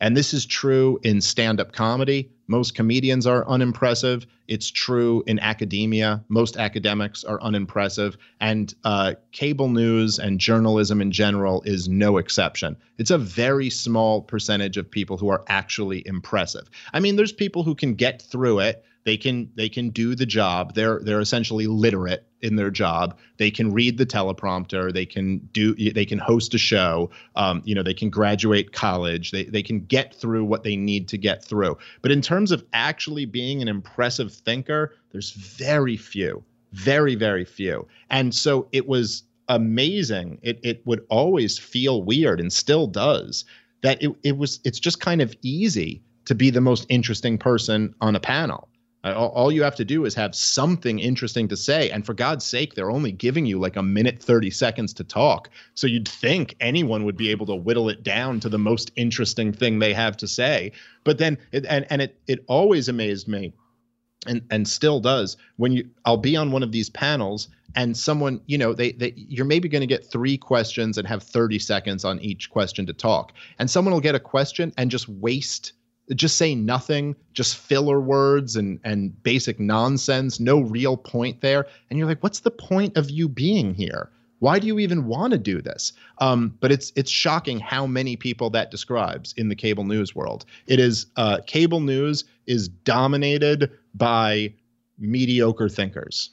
And this is true in stand up comedy. Most comedians are unimpressive. It's true in academia. Most academics are unimpressive. And uh, cable news and journalism in general is no exception. It's a very small percentage of people who are actually impressive. I mean, there's people who can get through it they can they can do the job. They're they're essentially literate in their job. They can read the teleprompter. They can do they can host a show. Um, you know they can graduate college. They, they can get through what they need to get through. But in terms of actually being an impressive thinker there's very few very very few. And so it was amazing. It, it would always feel weird and still does that it, it was it's just kind of easy to be the most interesting person on a panel Uh, all you have to do is have something interesting to say. And for God's sake, they're only giving you like a minute 30 seconds to talk. So you'd think anyone would be able to whittle it down to the most interesting thing they have to say. But then, it, and, and it, it always amazed me and, and still does when you, I'll be on one of these panels and someone, you know, they, they you're maybe going to get three questions and have 30 seconds on each question to talk. And someone will get a question and just waste just say nothing, just filler words and and basic nonsense, no real point there. And you're like, what's the point of you being here? Why do you even want to do this? Um, but it's it's shocking how many people that describes in the cable news world. It is uh, cable news is dominated by mediocre thinkers.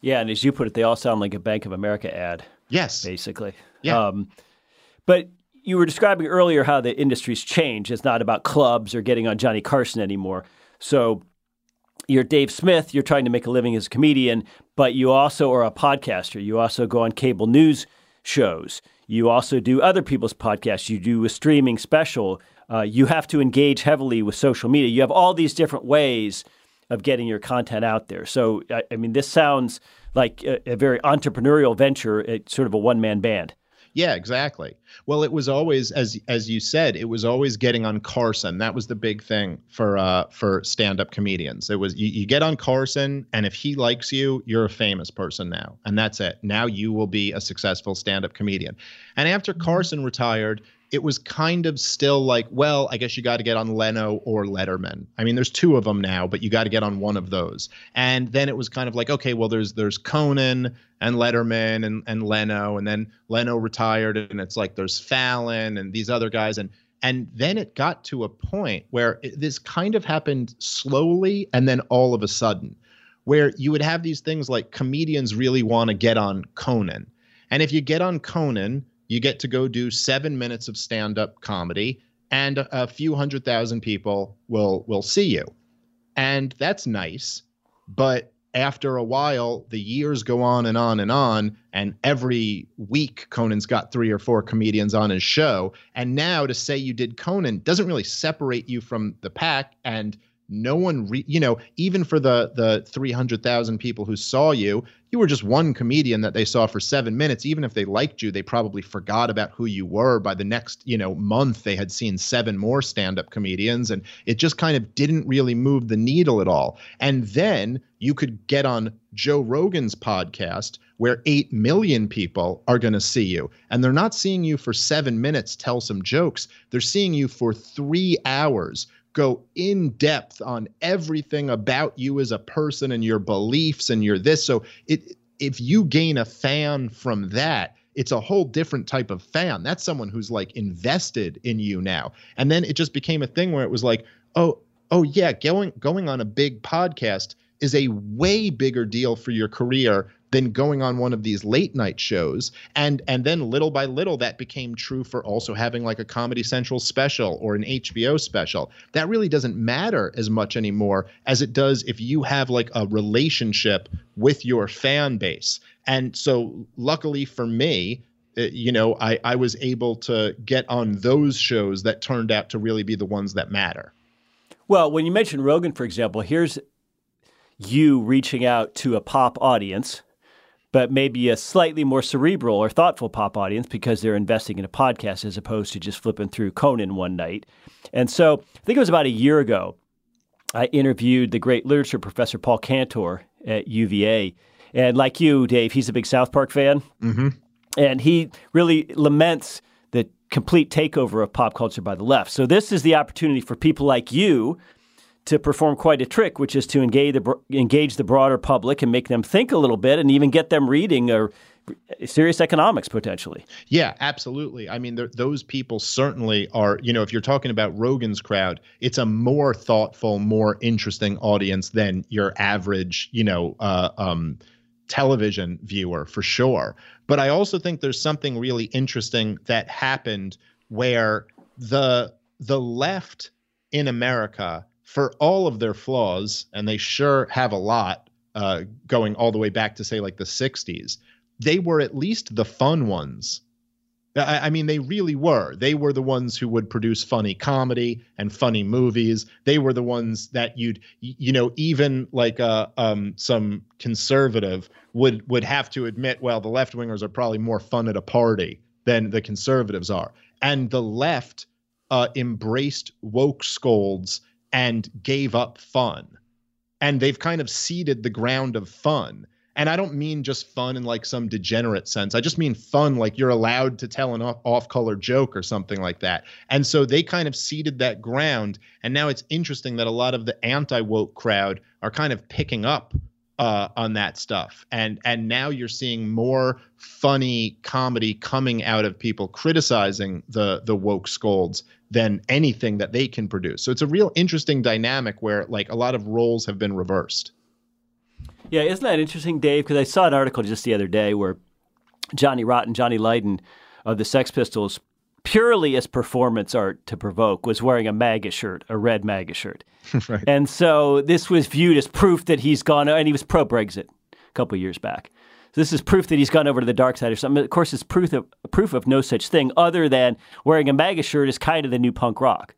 Yeah, and as you put it, they all sound like a Bank of America ad. Yes, basically. Yeah. Um, but you were describing earlier how the industry's changed. It's not about clubs or getting on Johnny Carson anymore. So you're Dave Smith, you're trying to make a living as a comedian, but you also are a podcaster. You also go on cable news shows. You also do other people's podcasts. You do a streaming special. Uh, you have to engage heavily with social media. You have all these different ways of getting your content out there. So, I, I mean, this sounds like a, a very entrepreneurial venture, it's sort of a one man band. Yeah, exactly. Well, it was always as as you said, it was always getting on Carson. That was the big thing for uh for stand-up comedians. It was you, you get on Carson and if he likes you, you're a famous person now. And that's it. Now you will be a successful stand-up comedian. And after Carson retired, it was kind of still like, well, I guess you got to get on Leno or Letterman. I mean, there's two of them now, but you got to get on one of those. And then it was kind of like, okay, well, there's there's Conan and Letterman and and Leno, and then Leno retired, and it's like there's Fallon and these other guys, and and then it got to a point where it, this kind of happened slowly, and then all of a sudden, where you would have these things like comedians really want to get on Conan, and if you get on Conan you get to go do seven minutes of stand-up comedy and a few hundred thousand people will will see you. And that's nice but after a while the years go on and on and on and every week conan's got three or four comedians on his show. And now to say you did conan doesn't really separate you from the pack and no one re- you know even for the the 300,000 people who saw you you were just one comedian that they saw for 7 minutes. Even if they liked you they probably forgot about who you were by the next you know month they had seen seven more stand-up comedians and it just kind of didn't really move the needle at all. And then you could get on Joe Rogan's podcast where 8 million people are going to see you and they're not seeing you for 7 minutes tell some jokes. They're seeing you for 3 hours go in depth on everything about you as a person and your beliefs and your this. So it if you gain a fan from that, it's a whole different type of fan. That's someone who's like invested in you now. And then it just became a thing where it was like, oh, oh yeah, going going on a big podcast is a way bigger deal for your career than going on one of these late night shows. And and then little by little that became true for also having like a comedy central special or an hbo special. That really doesn't matter as much anymore as it does if you have like a relationship with your fan base. And so luckily for me uh, you know I, I was able to get on those shows that turned out to really be the ones that matter. Well when you mentioned rogan for example here's you reaching out to a pop audience but maybe a slightly more cerebral or thoughtful pop audience because they're investing in a podcast as opposed to just flipping through Conan one night. And so I think it was about a year ago, I interviewed the great literature professor Paul Cantor at UVA. And like you, Dave, he's a big South Park fan. Mm-hmm. And he really laments the complete takeover of pop culture by the left. So this is the opportunity for people like you to perform quite a trick, which is to engage the engage the broader public and make them think a little bit, and even get them reading or serious economics potentially. Yeah, absolutely. I mean, those people certainly are. You know, if you're talking about Rogan's crowd, it's a more thoughtful, more interesting audience than your average, you know, uh, um, television viewer for sure. But I also think there's something really interesting that happened where the the left in America, for all of their flaws, and they sure have a lot, uh, going all the way back to say like the '60s, they were at least the fun ones I, I, mean, they really were. They were the ones who would produce funny comedy and funny movies. They were the ones that you'd, you know, even like uh, um, some conservative would would have to admit, well, the left wingers are probably more fun at a party than the conservatives are. And the left uh, embraced woke scolds and gave up fun. And they've kind of ceded the ground of fun. And I don't mean just fun in like some degenerate sense. I just mean fun like you're allowed to tell an off color joke or something like that. And so they kind of ceded that ground. And now it's interesting that a lot of the anti woke crowd are kind of picking up uh, on that stuff. And and now you're seeing more funny comedy coming out of people criticizing the the woke scolds than anything that they can produce. So it's a real interesting dynamic where like a lot of roles have been reversed. Yeah, isn't that interesting, Dave? Because I saw an article just the other day where Johnny Rotten, Johnny Lydon of the Sex Pistols, purely as performance art to provoke, was wearing a MAGA shirt, a red MAGA shirt. <laughs> right. And so this was viewed as proof that he's gone, and he was pro Brexit a couple of years back. So this is proof that he's gone over to the dark side or something. Of course, it's proof of, proof of no such thing other than wearing a MAGA shirt is kind of the new punk rock.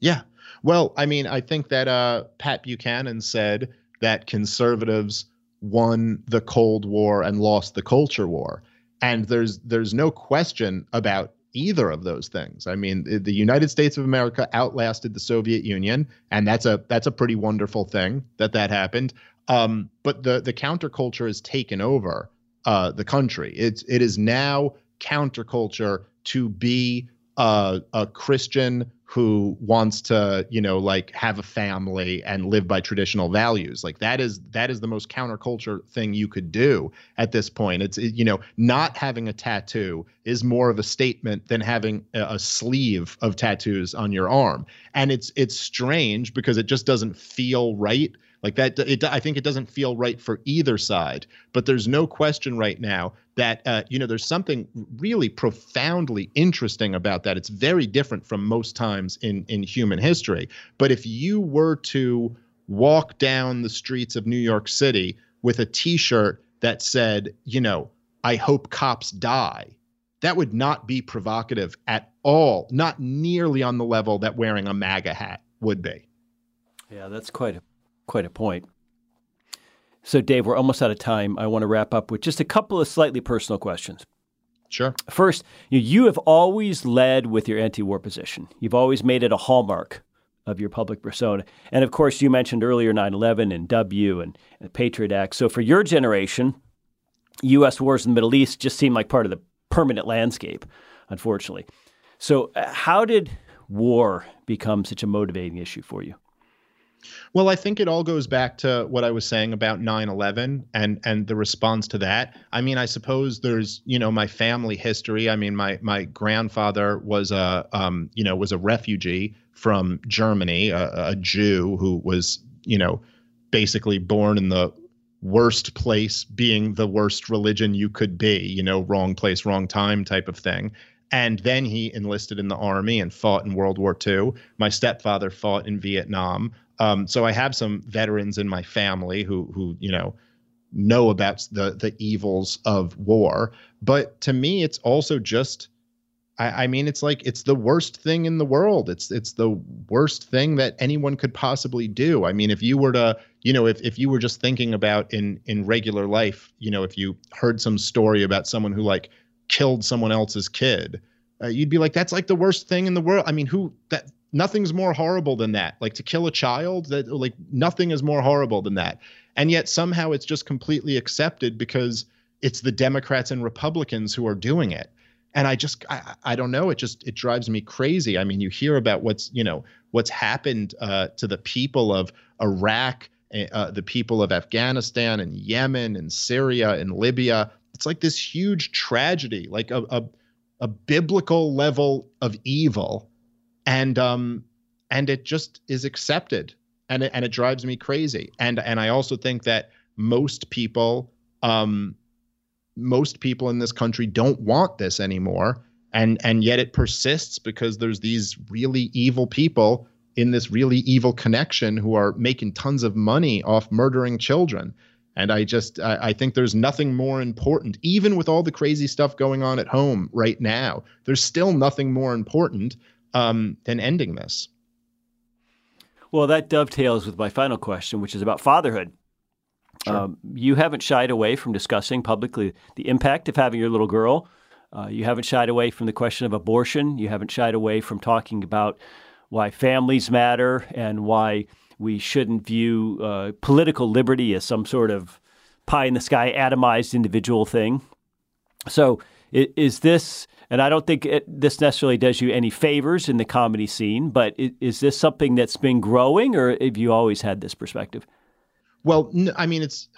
Yeah. Well, I mean, I think that uh, Pat Buchanan said that conservatives won the Cold War and lost the culture war. And there's there's no question about either of those things. I mean, the United States of America outlasted the Soviet Union, and that's a that's a pretty wonderful thing that that happened. Um, but the the counterculture has taken over uh, the country. It's it is now counterculture to be a, a Christian who wants to you know like have a family and live by traditional values. Like that is that is the most counterculture thing you could do at this point. It's it, you know not having a tattoo is more of a statement than having a, a sleeve of tattoos on your arm. And it's it's strange because it just doesn't feel right. Like that, it, I think it doesn't feel right for either side. But there's no question right now that uh, you know there's something really profoundly interesting about that. It's very different from most times in in human history. But if you were to walk down the streets of New York City with a T-shirt that said, you know, "I hope cops die," that would not be provocative at all. Not nearly on the level that wearing a MAGA hat would be. Yeah, that's quite a quite a point. So, Dave, we're almost out of time. I want to wrap up with just a couple of slightly personal questions. Sure. First, you have always led with your anti war position, you've always made it a hallmark of your public persona. And of course, you mentioned earlier 9 11 and W and, and the Patriot Act. So, for your generation, U.S. wars in the Middle East just seemed like part of the permanent landscape, unfortunately. So, uh, how did war become such a motivating issue for you? Well, I think it all goes back to what I was saying about 9/11 and and the response to that. I mean, I suppose there's, you know, my family history. I mean, my my grandfather was a um, you know, was a refugee from Germany, a, a Jew who was, you know, basically born in the worst place being the worst religion you could be, you know, wrong place, wrong time type of thing. And then he enlisted in the army and fought in World War II. My stepfather fought in Vietnam. Um, so I have some veterans in my family who who you know know about the the evils of war. But to me, it's also just I, I, mean, it's like it's the worst thing in the world. It's it's the worst thing that anyone could possibly do. I mean, if you were to, you know, if if you were just thinking about in in regular life, you know, if you heard some story about someone who like killed someone else's kid, uh, you'd be like, that's like the worst thing in the world. I mean, who that nothing's more horrible than that. Like to kill a child, that like nothing is more horrible than that. And yet somehow it's just completely accepted because it's the Democrats and Republicans who are doing it. and I just I, I don't know it just it drives me crazy. I mean, you hear about what's you know what's happened uh, to the people of Iraq, eh, uh, the people of Afghanistan and Yemen and Syria and Libya. It's like this huge tragedy, like a a, a biblical level of evil, and um and it just is accepted, and it, and it drives me crazy. And and I also think that most people um most people in this country don't want this anymore. And and yet it persists because there's these really evil people in this really evil connection who are making tons of money off murdering children. And i just I, I, think there's nothing more important. Even with all the crazy stuff going on at home right now there's still nothing more important um, than ending this well that dovetails with my final question which is about fatherhood Sure. Um, you haven't shied away from discussing publicly the impact of having your little girl. Uh, you haven't shied away from the question of abortion. You haven't shied away from talking about why families matter and why we shouldn't view uh, political liberty as some sort of pie in the sky, atomized individual thing. So, is this, and I don't think it, this necessarily does you any favors in the comedy scene, but is this something that's been growing, or have you always had this perspective? Well, I mean, it's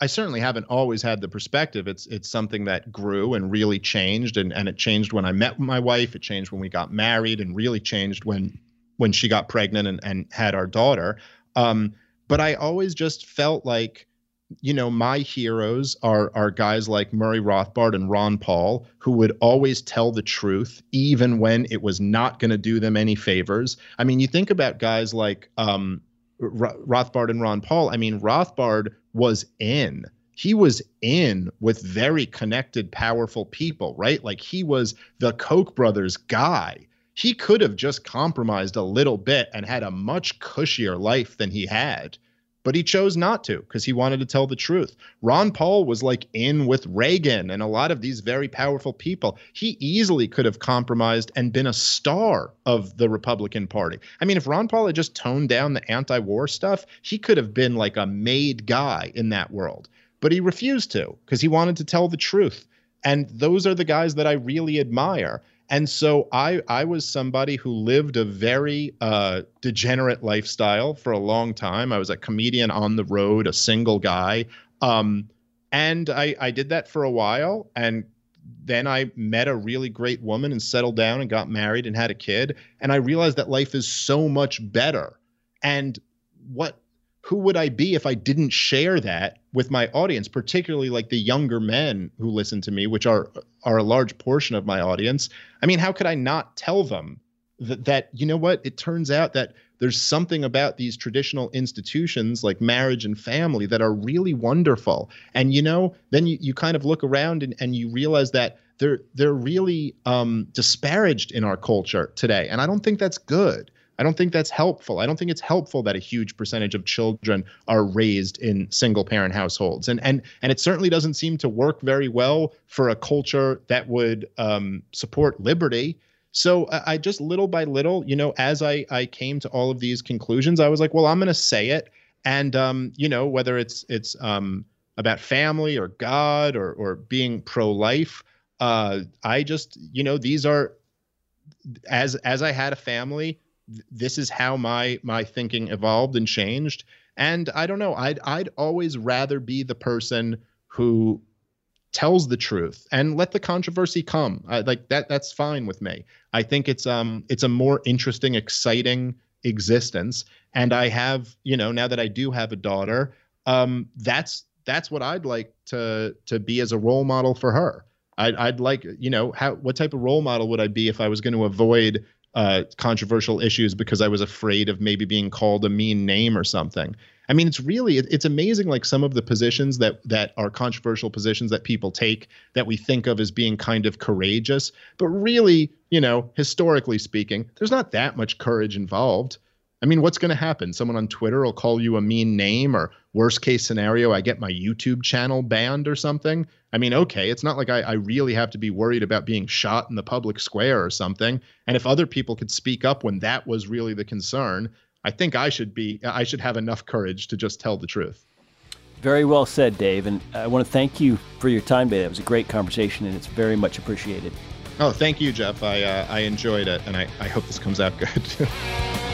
I certainly haven't always had the perspective. It's it's something that grew and really changed, and and it changed when I met my wife. It changed when we got married, and really changed when when she got pregnant and and had our daughter. Um, but I always just felt like, you know, my heroes are are guys like Murray Rothbard and Ron Paul, who would always tell the truth, even when it was not going to do them any favors. I mean, you think about guys like um, Rothbard and Ron Paul. I mean, Rothbard was in. He was in with very connected, powerful people, right? Like he was the Koch brothers guy. He could have just compromised a little bit and had a much cushier life than he had but he chose not to because he wanted to tell the truth. Ron Paul was like in with Reagan and a lot of these very powerful people. He easily could have compromised and been a star of the Republican Party. I mean, if Ron Paul had just toned down the anti war stuff, he could have been like a made guy in that world. But he refused to because he wanted to tell the truth. And those are the guys that I really admire. And so I I was somebody who lived a very uh, degenerate lifestyle for a long time. I was a comedian on the road, a single guy, um, and I I did that for a while. And then I met a really great woman and settled down and got married and had a kid. And I realized that life is so much better. And what who would I be if I didn't share that with my audience, particularly like the younger men who listen to me, which are are a large portion of my audience? I mean, how could I not tell them that, that you know what? It turns out that there's something about these traditional institutions like marriage and family that are really wonderful. And you know, then you, you kind of look around and, and you realize that they're they're really um, disparaged in our culture today. And I don't think that's good. I don't think that's helpful. I don't think it's helpful that a huge percentage of children are raised in single parent households, and and and it certainly doesn't seem to work very well for a culture that would um, support liberty. So I, I just little by little, you know, as I I came to all of these conclusions, I was like, well, I'm going to say it, and um, you know, whether it's it's um, about family or God or or being pro life, uh, I just you know these are as as I had a family this is how my my thinking evolved and changed. And I don't know, I'd I'd always rather be the person who tells the truth and let the controversy come. Like that that's fine with me. I think it's um it's a more interesting, exciting existence. And I have, you know, now that I do have a daughter, um, that's that's what I'd like to to be as a role model for her. I'd, I'd like, you know, how what type of role model would I be if I was going to avoid uh, controversial issues because I was afraid of maybe being called a mean name or something. I mean, it's really it's amazing like some of the positions that that are controversial positions that people take that we think of as being kind of courageous, but really, you know, historically speaking, there's not that much courage involved. I mean, what's going to happen? Someone on Twitter will call you a mean name, or worst case scenario, I get my YouTube channel banned or something. I mean, okay, it's not like I, I, really have to be worried about being shot in the public square or something. And if other people could speak up when that was really the concern, I think I should be, I should have enough courage to just tell the truth. Very well said, Dave. And I want to thank you for your time today. It was a great conversation and it's very much appreciated. Oh, thank you, Jeff. I uh, I enjoyed it, and I, I hope this comes out good. <laughs>